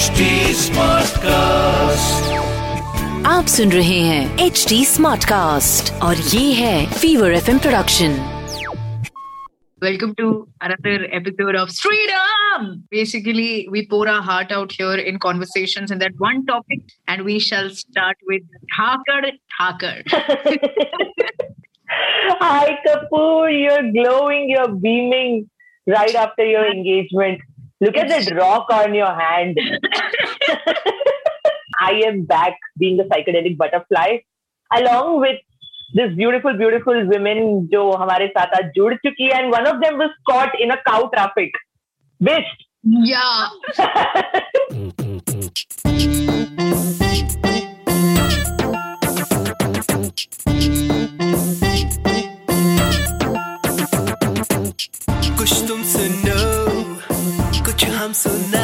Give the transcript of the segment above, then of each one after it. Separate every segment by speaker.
Speaker 1: HD Smartcast.
Speaker 2: आप सुन रहे हैं एच डी स्मार्ट कास्ट और ये है fever F production
Speaker 3: Welcome to another episode of Freedom. Basically, we pour our heart out here in conversations in that one topic, and we shall start with Thakur Thakur.
Speaker 4: Hi, Kapoor. You're glowing. You're beaming right after your engagement. Look at that rock on your hand. I am back being the psychedelic butterfly along with this beautiful, beautiful women जो हमारे साथ आज जुड़ चुकी है and one of them was caught in a cow traffic. Bish.
Speaker 3: Yeah.
Speaker 4: I'm so nice.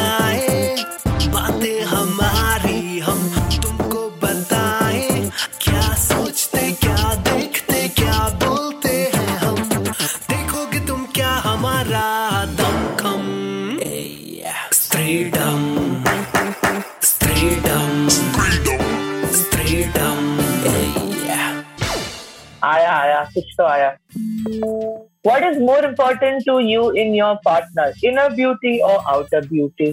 Speaker 4: what is more important to you in your partner inner beauty or outer beauty?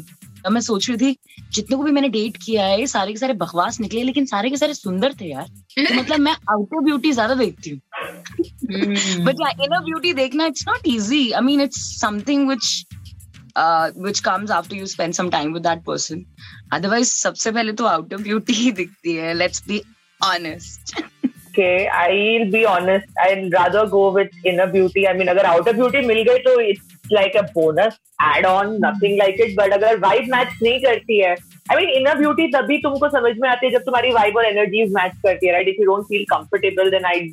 Speaker 5: मैं सोच रही थी जितने को भी मैंने डेट किया है सारे के सारे बकवास निकले लेकिन सारे के सारे सुंदर थे यार। तो मतलब मैं आउटर ब्यूटी ज़्यादा देखती हूँ। बट या ब्यूटी देखना it's not easy I mean it's something which which comes after you spend some time with that person otherwise सबसे पहले तो आउटर ब्यूटी ही दिखती है let's be honest
Speaker 4: okay I will be honest I rather go with inner beauty I mean अगर out of beauty मिल गई तो it's like a bonus add on nothing like it but अगर vibe match नहीं करती है I mean inner beauty तभी तुमको समझ में आती है जब तुम्हारी वाइब और एनर्जीज मैच करती है right if you don't feel comfortable then I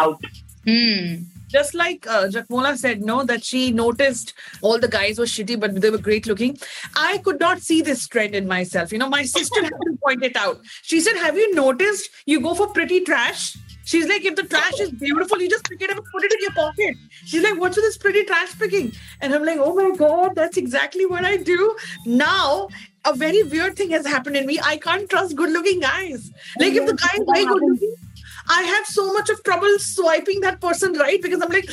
Speaker 4: out
Speaker 3: hmm
Speaker 6: just like uh, Jakmola said, no, that she noticed all the guys were shitty, but they were great looking. I could not see this trend in myself. You know, my sister had to point it out. She said, Have you noticed you go for pretty trash? She's like, if the trash is beautiful, you just pick it up and put it in your pocket. She's like, what's with this pretty trash picking? And I'm like, oh my God, that's exactly what I do. Now, a very weird thing has happened in me. I can't trust good looking guys. Like, if the guy is very good looking, I have so much of trouble swiping that person right because I'm like,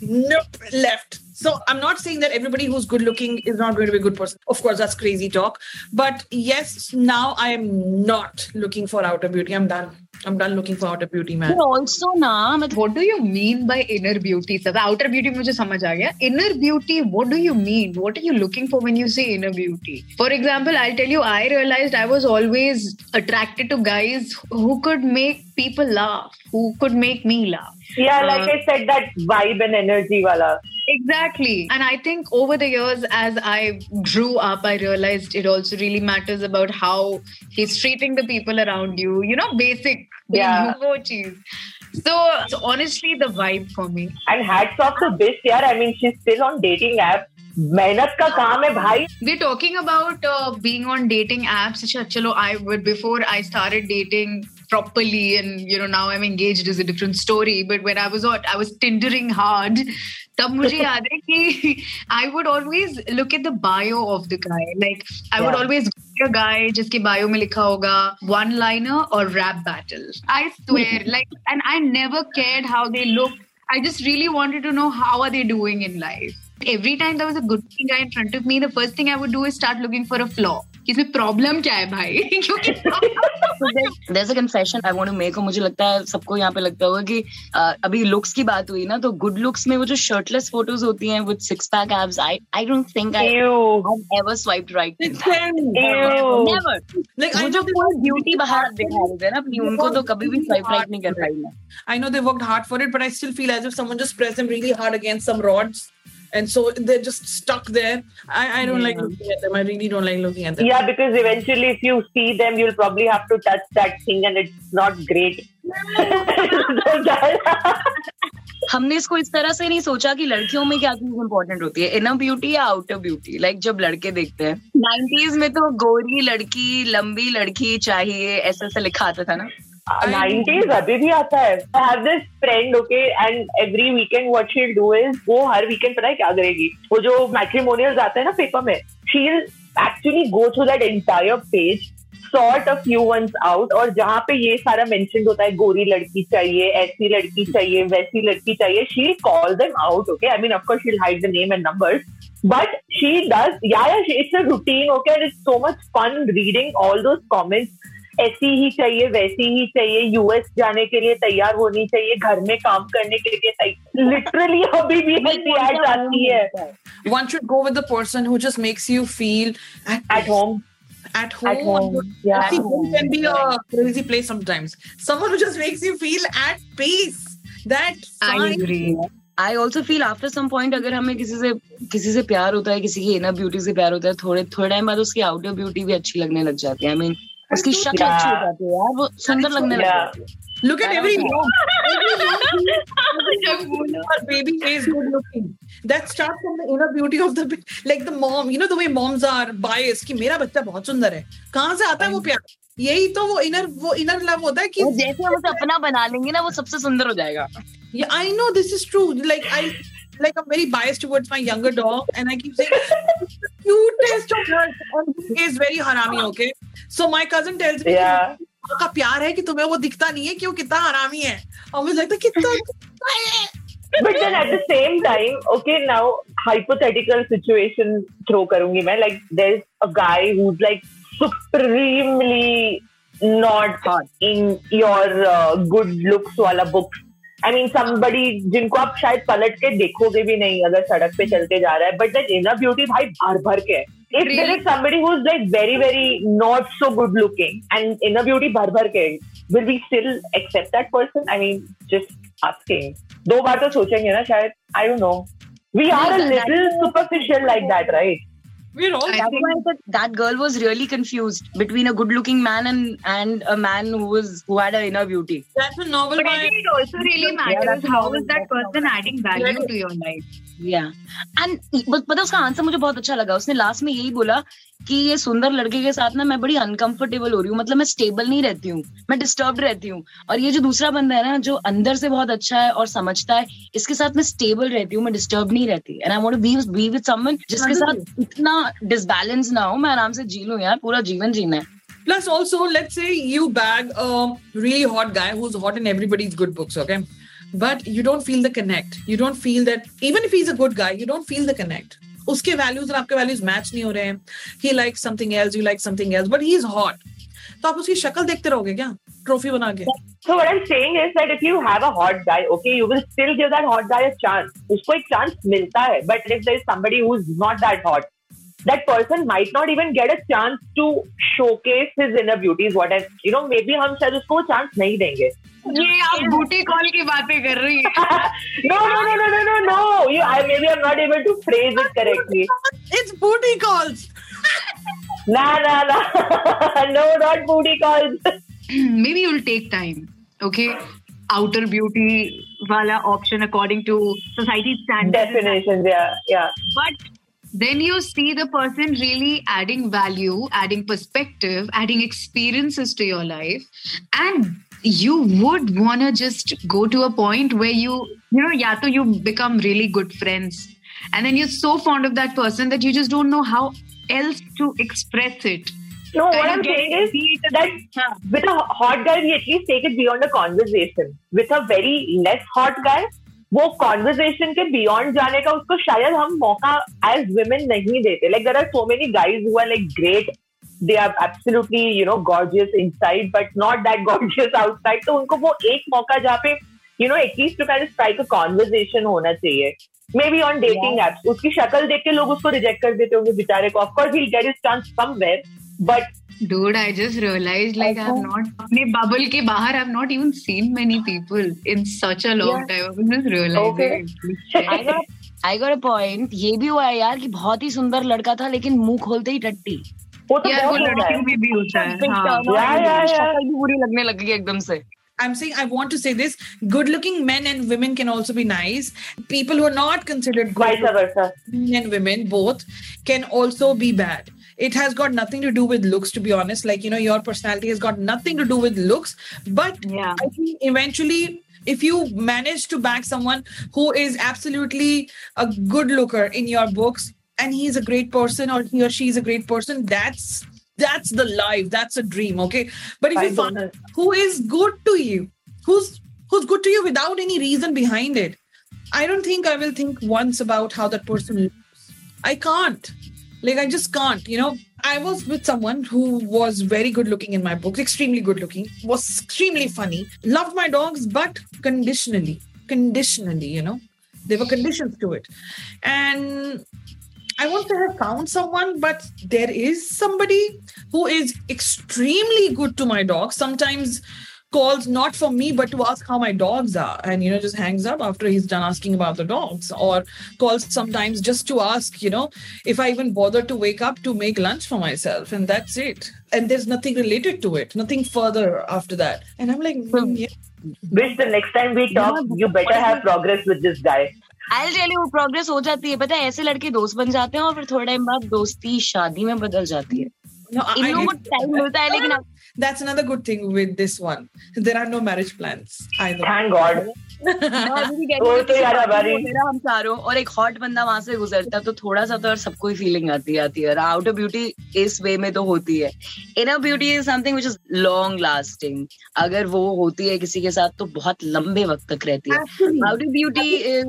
Speaker 6: nope, left. So I'm not saying that everybody who's good looking is not going to be a good person. Of course, that's crazy talk. But yes, now I am not looking for outer beauty. I'm done. I'm done looking for outer beauty, man.
Speaker 5: But also ना मतलब
Speaker 3: What do you mean by inner beauty? Sir outer beauty मुझे समझ आ गया. Inner beauty, what do you mean? What are you looking for when you say inner beauty? For example, I'll tell you, I realized I was always attracted to guys who could make people laugh, who could make me laugh.
Speaker 4: Yeah, like
Speaker 3: Uh,
Speaker 4: I said, that vibe and energy wala.
Speaker 3: Exactly. And I think over the years, as I grew up, I realized it also really matters about how he's treating the people around you. You know, basic being
Speaker 4: Yeah.
Speaker 3: human cheese. So, so honestly, the vibe for me.
Speaker 4: And hats off to Bish, yaar. I mean, she's still on dating app. मेहनत का काम है भाई
Speaker 3: We're talking about uh, being on dating apps. Acha, chalo, I would before I started dating properly, and you know now I'm engaged is a different story. But when I was on, I was tindering hard. तब मुझे याद है कि I would always look at the bio of the guy. Like I would
Speaker 4: Yeah.
Speaker 3: always go to a guy जिसके bio में लिखा होगा one liner or rap battle. I swear, like, and I never cared how they looked. I just really wanted to know how are they doing in life. Every time there was a good looking guy in front of me, the first thing I would do is start looking for a flaw. इसमें problem क्या है भाई? क्योंकि
Speaker 5: There's a confession I want to make मुझे लगता है सबको यहाँ पे लगता होगा कि अभी लुक्स की बात हुई ना तो गुड लुक्स में वो जो शर्टलेस फ़ोटोज़ होती हैं with six pack abs I I don't
Speaker 4: think
Speaker 5: I ever swiped right never
Speaker 6: like
Speaker 5: वो जो ब्यूटी बाहर दिखा हैं ना अपनी उनको तो कभी भी स्वाइप राइट नहीं कर पाई मैं।
Speaker 6: I know they worked hard for it but I still feel as if someone just press them really hard against some rods And so they're just stuck there. I, I don't like looking at them. I really don't like looking at them.
Speaker 4: Yeah, because eventually, if you see them, you'll probably have to touch that thing, and it's not great.
Speaker 5: हमने इसको इस तरह से नहीं सोचा कि लड़कियों में क्या चीज इंपॉर्टेंट होती है इनर ब्यूटी या आउटर ब्यूटी लाइक जब लड़के देखते हैं नाइनटीज में तो गोरी लड़की लंबी लड़की चाहिए ऐसे ऐसे लिखा आता था ना
Speaker 4: नाइनटीज अभी भी आता है। I have this friend okay and every weekend what she do is वो हर वीकेंड पता है क्या करेगी? वो जो मैट्रीमोनियल आते हैं ना पेपर में she'll actually go through that entire page sort a few ones out और जहाँ पे ये सारा मैं होता है, गोरी लड़की चाहिए, ऐसी लड़की चाहिए, वैसी लड़की चाहिए she call them out okay I mean of course she'll hide the name and number but she does yeah routine okay and it's so much fun reading all those comments ऐसी ही चाहिए वैसी ही चाहिए यूएस जाने के लिए तैयार होनी चाहिए घर में काम करने के लिए लिटरली अभी भी हेल्थी जाती है
Speaker 6: one should go with the person who just makes you feel at
Speaker 4: home
Speaker 6: At home,
Speaker 4: at home. Yeah,
Speaker 6: see, home. can be a crazy place sometimes. Someone who just makes you feel at peace. That
Speaker 3: I agree.
Speaker 5: I also feel after some point अगर हमें किसी से किसी से प्यार होता है किसी की इनर ब्यूटी से प्यार होता है थोड़े थोड़े टाइम बाद उसकी आउटर ब्यूटी भी अच्छी लगने लग जाती है आई मीन उसकी शक्ल अच्छी हो जाती है यार वो सुंदर लगने लग है
Speaker 6: Look at every mom.
Speaker 3: जब बोला
Speaker 6: Her baby is good looking. That starts from the inner beauty of the like the mom. You know the way moms are biased कि मेरा बच्चा बहुत सुंदर है कहाँ से आता है वो प्यार यही तो वो इनर वो इनर लव होता है कि
Speaker 5: जैसे हम उसे अपना बना लेंगे ना वो सबसे सुंदर हो जाएगा
Speaker 6: Yeah, I know this is true. Like like I'm very biased towards my younger dog, and I keep saying "It's the cutest of hers, and he is very harami. Okay, so my cousin tells me
Speaker 4: Yeah.
Speaker 6: का प्यार है कि तुम्हें वो दिखता नहीं है कि वो कितना हरामी है और मुझे लगता है कितना है
Speaker 4: But then at the same time, okay, now hypothetical situation throw karungi मैं like there's a guy who's like supremely not in your uh, good looks वाला books. आई मीन समबड़ी जिनको आप शायद पलट के देखोगे भी नहीं अगर सड़क पे चलते जा रहा है बट दैट इनर ब्यूटी भाई भर भर के if there is somebody who very very not so good looking and in inner beauty भर भर के will be still accept that person I mean just asking दो बार तो सोचेंगे ना शायद I you know we are a little superficial like that right
Speaker 6: We're all
Speaker 3: I
Speaker 5: That's
Speaker 3: think-
Speaker 5: why I said that girl was really confused between a good-looking man and and a man who was who had an inner beauty.
Speaker 6: that's a novel
Speaker 3: But I
Speaker 6: by
Speaker 3: think it also really
Speaker 5: Yeah,
Speaker 3: matters
Speaker 5: that's
Speaker 3: how
Speaker 5: how-
Speaker 3: is that person adding value to your life.
Speaker 5: Yeah. And but पता उसका answer मुझे बहुत अच्छा लगा उसने last में यही बोला कि ये सुंदर लड़के के साथ ना मैं बड़ी अनकंफर्टेबल हो रही हूँ मतलब मैं स्टेबल नहीं रहती हूँ मैं डिस्टर्ब रहती हूँ और ये जो दूसरा बंदा है ना जो अंदर से बहुत अच्छा है और समझता है इसके साथ मैं स्टेबल रहती हूँ मैं डिस्टर्ब नहीं रहती and I want be be with someone जिसके साथ इतना डिसबैलेंस ना हो मैं आराम से जी लूँ यार पूरा जीवन जीना है
Speaker 6: Plus, also, let's say you bag a really hot guy who's hot in everybody's good books, okay? But you don't feel the connect. You don't feel that, even if he's a good guy, you don't feel the connect. उसके values और आपके values match नहीं हो रहे हैं. He likes something else, you like something else, but he's hot. तो आप उसकी शक्ल देखते रहोगे क्या ट्रॉफी बना के
Speaker 4: So what I'm saying is that if you have a hot guy, okay, you will still give that hot guy a chance. उसको एक chance मिलता है. But if there is somebody who's not that hot, that person might not even get a chance to showcase his inner beauty. Is what I, you know, maybe हम शायद उसको chance नहीं देंगे.
Speaker 3: ये आप बूटी कॉल की बातें कर रही है
Speaker 4: no, no, no, no, no, no, no. You, I maybe I'm not able to phrase it correctly.
Speaker 6: It's booty calls.
Speaker 4: Nah, nah, nah. no, not booty calls.
Speaker 3: maybe you'll take time okay outer beauty wala option according to society standards
Speaker 4: Definitions, yeah, yeah.
Speaker 3: but then you see the person really adding value adding perspective adding experiences to your life and you would want to just go to a point where you you know yeah so you become really good friends and then you're so fond of that person that you just don't know how else to express it
Speaker 4: No, what
Speaker 3: Kind of
Speaker 4: I'm
Speaker 3: getting
Speaker 4: saying is
Speaker 3: beat
Speaker 4: that
Speaker 3: Huh.
Speaker 4: with a hot guy, we at least take it beyond a conversation. With a very less hot guy, वो conversation के beyond जाने का उसको शायद हम मौका as women नहीं देते. Like there are so many guys who are like They are absolutely you know gorgeous inside, but not that gorgeous outside. तो उनको वो एक मौका जहाँ पे you know at least to kind of strike a conversation होना चाहिए. Maybe on dating apps. उसकी शक्ल देख के लोग उसको reject कर देते होंगे बेचारे को. Of course he'll get his chance somewhere, but
Speaker 3: Dude, I just realized like I've not अपने bubble के बाहर I've not even seen many people in such a long yeah. time. I was just realizing. Okay.
Speaker 5: I got I got a point. ये भी हुआ है यार कि बहुत ही सुंदर लड़का था लेकिन मुँह खोलते ही टट्टी
Speaker 4: वो तो
Speaker 3: यार वो
Speaker 4: बहुत होता है.
Speaker 3: लड़कियों में भी होता है हाँ
Speaker 4: Yeah, yeah, yeah.
Speaker 5: शक्ल भी बुरी लगने लग गई एकदम से
Speaker 6: I'm saying I want to say this: good-looking men and women can also be nice. People who are not considered good
Speaker 4: Vice versa.
Speaker 6: men and women both can also be bad. It has got nothing to do with looks, to be honest. Like you know, your personality has got nothing to do with looks. But
Speaker 3: Yeah.
Speaker 6: I think eventually, if you manage to back someone who is absolutely a good looker in your books, and he is a great person or he or she is a great person, that's that's the life. That's a dream. Okay. But if
Speaker 4: By
Speaker 6: you find who is good to you, who's who's good to you without any reason behind it, I don't think I will think once about how that person looks. I can't. Like I just can't. You know, I was with someone who was very good looking in my books, extremely good looking, was extremely funny, loved my dogs, but conditionally, conditionally, you know, there were conditions to it. And I want to have found someone, but there is somebody who is extremely good to my dog. Sometimes calls not for me, but to ask how my dogs are, and you know, just hangs up after he's done asking about the dogs, or calls sometimes just to ask, you know, if I even bother to wake up to make lunch for myself, and that's it. And there's nothing related to it, nothing further after that. And I'm like, mm, yeah.
Speaker 4: Wish the next time we talk, you better have progress with this guy.
Speaker 5: I tell you progress हो जाती है पता है ऐसे लड़के दोस्त बन जाते हैं और फिर थोड़े टाइम बाद दोस्ती शादी में बदल जाती है
Speaker 6: No,
Speaker 5: इन लोगों को टाइम मिलता है लेकिन
Speaker 6: that's another good thing with this one. There are no marriage plans either.
Speaker 4: Thank God.
Speaker 5: वो
Speaker 4: वो तो
Speaker 5: हम चारों और एक हॉट बंदा वहाँ से गुजरता तो थोड़ा सा तो सबको ही फीलिंग आती आती है आउटर ब्यूटी इस वे में तो होती है inner beauty is something which is long lasting अगर वो होती है किसी के साथ तो बहुत लंबे वक्त तक रहती है. Outer beauty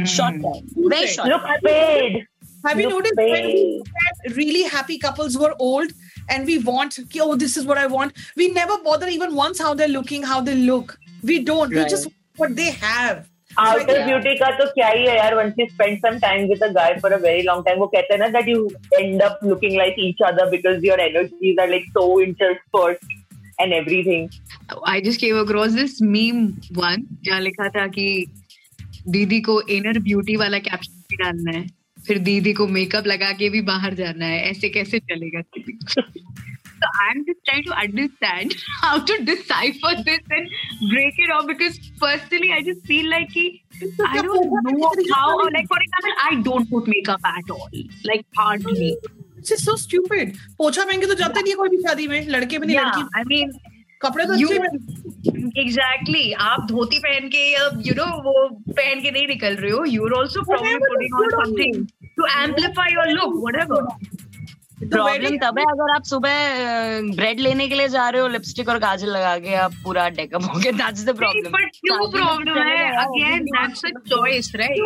Speaker 5: Is short time very short
Speaker 4: Look paid.
Speaker 6: Have you
Speaker 4: Look
Speaker 6: noticed when we
Speaker 4: paid.
Speaker 6: get really happy couples who are old and we want, oh, this is what I want. We never bother even once how they're looking, how they look. We don't. We
Speaker 5: Right.
Speaker 6: just want what they have.
Speaker 4: Outer
Speaker 5: Yeah.
Speaker 4: beauty का तो क्या ही है यार once you spend some time with a guy for a very long time वो कहते हैं ना that you end up looking like each other because your energies are like so interspersed and everything.
Speaker 3: I just came across this meme one जहाँ लिखा था कि दीदी को इनर ब्यूटी वाला कैप्शन भी डालना है फिर दीदी को मेकअप लगा के भी बाहर जाना है ऐसे कैसे चलेगा So I'm just trying to understand how to decipher this and break it off because personally I just feel like I don't know how or like for example I don't put makeup at all like hardly
Speaker 6: It's so stupid. पोछा के तो जाते नहीं है कोई भी शादी में लड़के भी नहीं लड़की
Speaker 3: I mean
Speaker 6: कपड़े तो
Speaker 3: एग्जैक्टली आप धोती पहन के या यू नो वो पहन के नहीं निकल रहे हो.
Speaker 6: You
Speaker 3: are
Speaker 6: also
Speaker 3: probably
Speaker 6: putting on
Speaker 3: something to amplify your look whatever
Speaker 5: problem तब है अगर आप सुबह ब्रेड लेने के लिए जा रहे हो लिपस्टिक और काजल लगा के आप पूरा डेकअप हो गए दैट्स द प्रॉब्लम
Speaker 3: बट क्यों प्रॉब्लम है. Again that's a choice right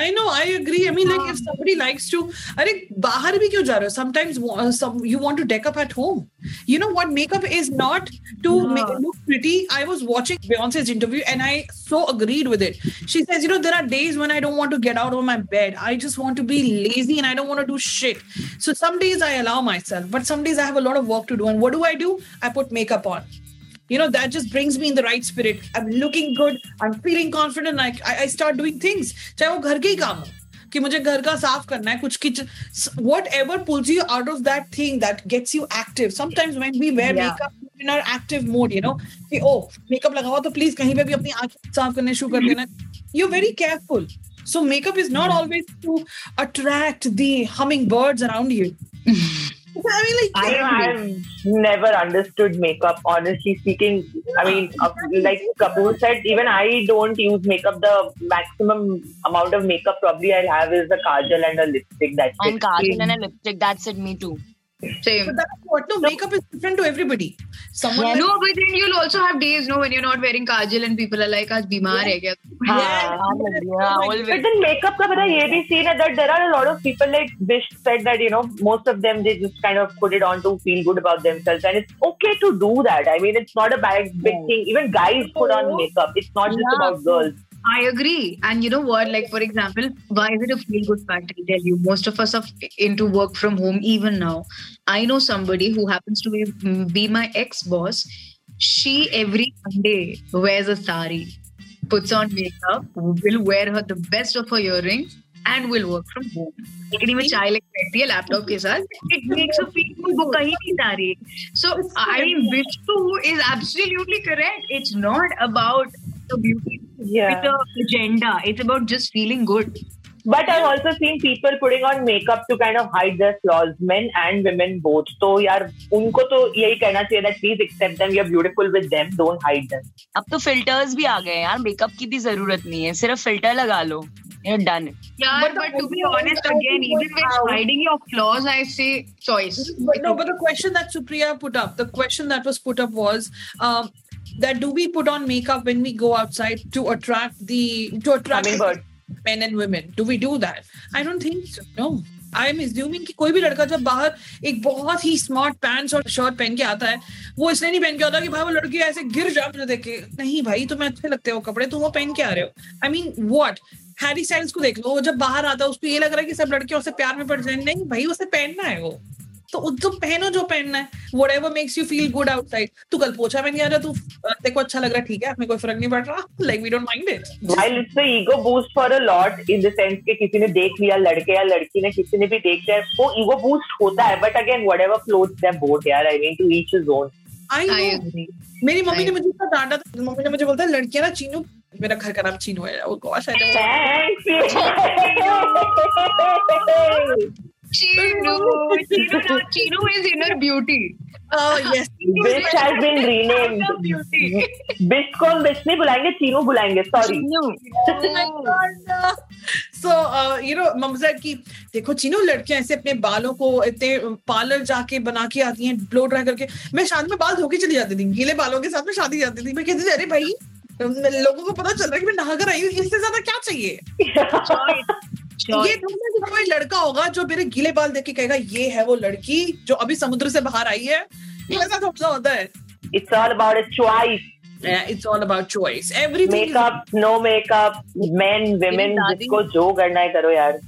Speaker 6: I know, I agree. I mean, like, if somebody likes to, अरे बाहर भी क्यों जा रहे हो? You want to deck up at home. you know what? Makeup is not to yeah. make look pretty. I was watching beyonce's interview and i so agreed with it. She says you know there are days when i don't want to get out of my bed. I just want to be lazy and i don't want to do shit. So some days i allow myself but some days i have a lot of work to do. And what do i do? I put makeup on. You know that just brings me in the right spirit. I'm looking good. I'm feeling confident. Like I, I start doing things. चाहे wo घर के कि मुझे घर का साफ़ करना है कुछ किच whatever pulls you out of that thing that gets you active sometimes when we
Speaker 5: wear
Speaker 6: makeup in our active mode you know कि ओ मेकअप लगाओ तो प्लीज़ कहीं पे भी अपनी आँखें साफ़ करने शुरू कर देना you very careful so makeup is not always to attract the humming birds around you I mean, like,
Speaker 4: I have never understood makeup, honestly speaking. I mean, like Kapoor said, even I don't use makeup. The maximum amount of makeup probably I'll have is the kajal and a lipstick. That's
Speaker 5: and
Speaker 4: it.
Speaker 5: And kajal and a lipstick, that's it,
Speaker 3: me too. Same.
Speaker 6: But that's what no makeup is different to everybody. Someone
Speaker 5: yeah,
Speaker 3: no, but then you'll also have days, no, when you're not wearing kajal and people are like, "Aaj bimar yeah. hai? Yeah, yeah, yeah.
Speaker 4: But then makeup ka pata ye bhi seen that there are a lot of people like Vish said that you know most of them they just kind of put it on to feel good about themselves and it's okay to do that. I mean, it's not a bad big thing. Even guys put on oh. makeup. It's not just about girls.
Speaker 3: I agree. And you know what? Like, for example, why is it a feel good factor? I'll tell you, most of us are into work from home even now. I know somebody who happens to be, be my ex boss. She every Monday wears a sari, puts on makeup, will wear her the best of her earrings, and will work from home. लेकिन में चाय लेके बैठती है laptop के साथ it makes a feel good वो कहीं नहीं जा रही so I mean Vishnu is absolutely correct it's not about the beauty
Speaker 4: Yeah.
Speaker 3: with the agenda. It's about just feeling good.
Speaker 4: But I've also seen people putting on makeup to kind of hide their flaws, men and women both. तो यार उनको तो यही कहना चाहिए that please accept them, you're beautiful with them, don't hide them.
Speaker 5: अब तो filters भी आ गए हैं यार मेकअप की भी ज़रूरत नहीं है सिर्फ़ फ़िल्टर लगा लो you're done.
Speaker 3: Yeah,
Speaker 6: But
Speaker 3: but,
Speaker 6: the
Speaker 3: to be honest, again, even with hiding your flaws, I say choice.
Speaker 6: But no, but the question that Supriya put up, the question that was put up was um, that do we put on makeup when we go outside to attract the to attract
Speaker 4: Hummingbird.
Speaker 6: men and women? Do we do that? I don't think so. No. I am assuming कि कोई भी लड़का जब बाहर एक बहुत ही smart pants और शर्ट पहन के आता है वो इसलिए नहीं पहन के आता कि भाई वो लड़की ऐसे गिर जाए मुझे देख के नहीं भाई तुम्हें अच्छे लगते हो कपड़े तुम वो पहन के आ रहे हो I mean what Harry Styles को देख लो वो जब बाहर आता है उसको ये लग रहा है कि सब लड़के उससे प्यार में पड़ जाए नहीं भाई उसे पहनना है वो तो तुम पहनो जो पहनना है। Whatever makes you feel good outside तू कल पोछा पहन के आ जा तू को अच्छा लग रहा है ठीक है? हमें कोई फ़र्क नहीं पड़ रहा। Like we don't mind it
Speaker 4: While it's the ego boost for a lot in the sense कि किसी ने देख लिया लड़के या लड़की ने किसी ने भी देख लिया वो ego boost होता है but again whatever floats their boat यार I mean to each his own
Speaker 3: I know
Speaker 6: मेरी मम्मी ने मुझे इतना डांटा था मम्मी ने मुझे बोलता है लड़कियाँ ना चीनू मेरा घर का नाम चीनू है। Oh gosh I
Speaker 3: Chinu, Chinu, now Chinu is inner beauty.
Speaker 6: oh yes.
Speaker 4: Bitch has been renamed. Bitch को हम bitch नहीं बुलाएँगे चीनू बुलाएँगे.
Speaker 6: So, uh, you know, ममजा की देखो चीनो लड़कियाँ ऐसे अपने बालों को इतने पार्लर जाके बना के आती हैं ब्लो ड्राई करके। मैं शादी में बाल धोके चली जाती थी गीले बालों के साथ में शादी जाती थी। मैं कहती थी अरे भाई लोगों को पता चल रहा है कि मैं नहा कर आई हूँ इससे ज़्यादा क्या चाहिए? ये कोई लड़का होगा जो मेरे गीले बाल देख के कहेगा ये है वो लड़की जो अभी समुद्र से बाहर आई है। ये ऐसा थोड़ा होता है।
Speaker 4: It's all about a choice.
Speaker 6: It's all about choice
Speaker 4: everything no makeup men women
Speaker 5: दादी-
Speaker 4: जिसको जो करना है करो यार।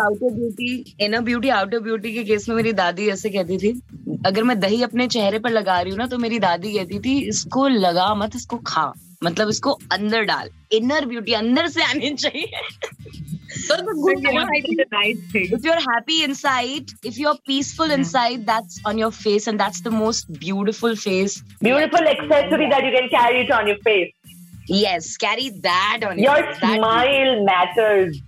Speaker 5: Outer beauty inner beauty outer beauty के केस में मेरी दादी ऐसे कहती थी अगर मैं दही अपने चेहरे पर लगा रही हूँ ना तो मेरी दादी कहती थी इसको लगा मत इसको खा। मतलब इसको अंदर डाल। इनर ब्यूटी अंदर से आनी चाहिए।
Speaker 3: But you know, I think the right thing.
Speaker 5: if you're happy inside if you're peaceful inside that's on your face and that's the most beautiful face.
Speaker 4: Beautiful accessory that you can carry it on your face.
Speaker 5: Yes carry that on
Speaker 4: your
Speaker 5: face. That-
Speaker 4: smile matters.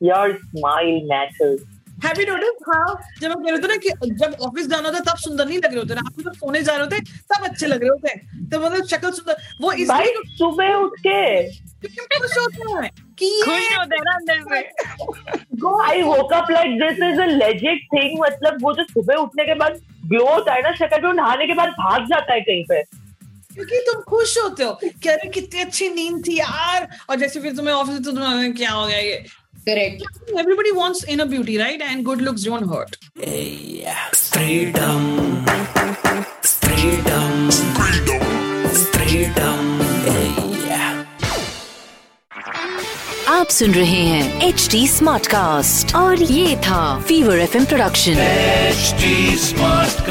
Speaker 4: Your smile matters
Speaker 6: have you notice how जब हम कह रहे थे ना कि जब office जाना होता है तब सुंदर नहीं लग रहे होते ना? आप जब सोने जा रहे होते हैं तब अच्छे लग रहे होते। हैं तो मतलब शक्ल सुंदर वो
Speaker 4: भाई
Speaker 6: इसलिए
Speaker 4: सुबह उठ के।
Speaker 6: खुश होते हैं कि
Speaker 5: खुश
Speaker 6: ये
Speaker 5: होते हैं ना अंदर से।
Speaker 4: I woke up like this is a legit thing मतलब वो जो सुबह उठने के बाद ग्लो होता है ना शक्ल जो नहाने के बाद भाग जाता है कहीं पे।
Speaker 6: क्योंकि तुम खुश होते हो। कि अरे कितनी अच्छी नींद थी यार। और जैसे फिर तुम्हें ऑफ़िस तो तुम्हें क्या हो गया ये?
Speaker 3: Correct.
Speaker 6: everybody wants inner beauty right and good looks don't hurt Yeah.
Speaker 7: Freedom. Freedom. Freedom. Yeah.
Speaker 2: आप सुन रहे हैं एच डी स्मार्ट कास्ट और ये था Fever FM production
Speaker 7: HD Smart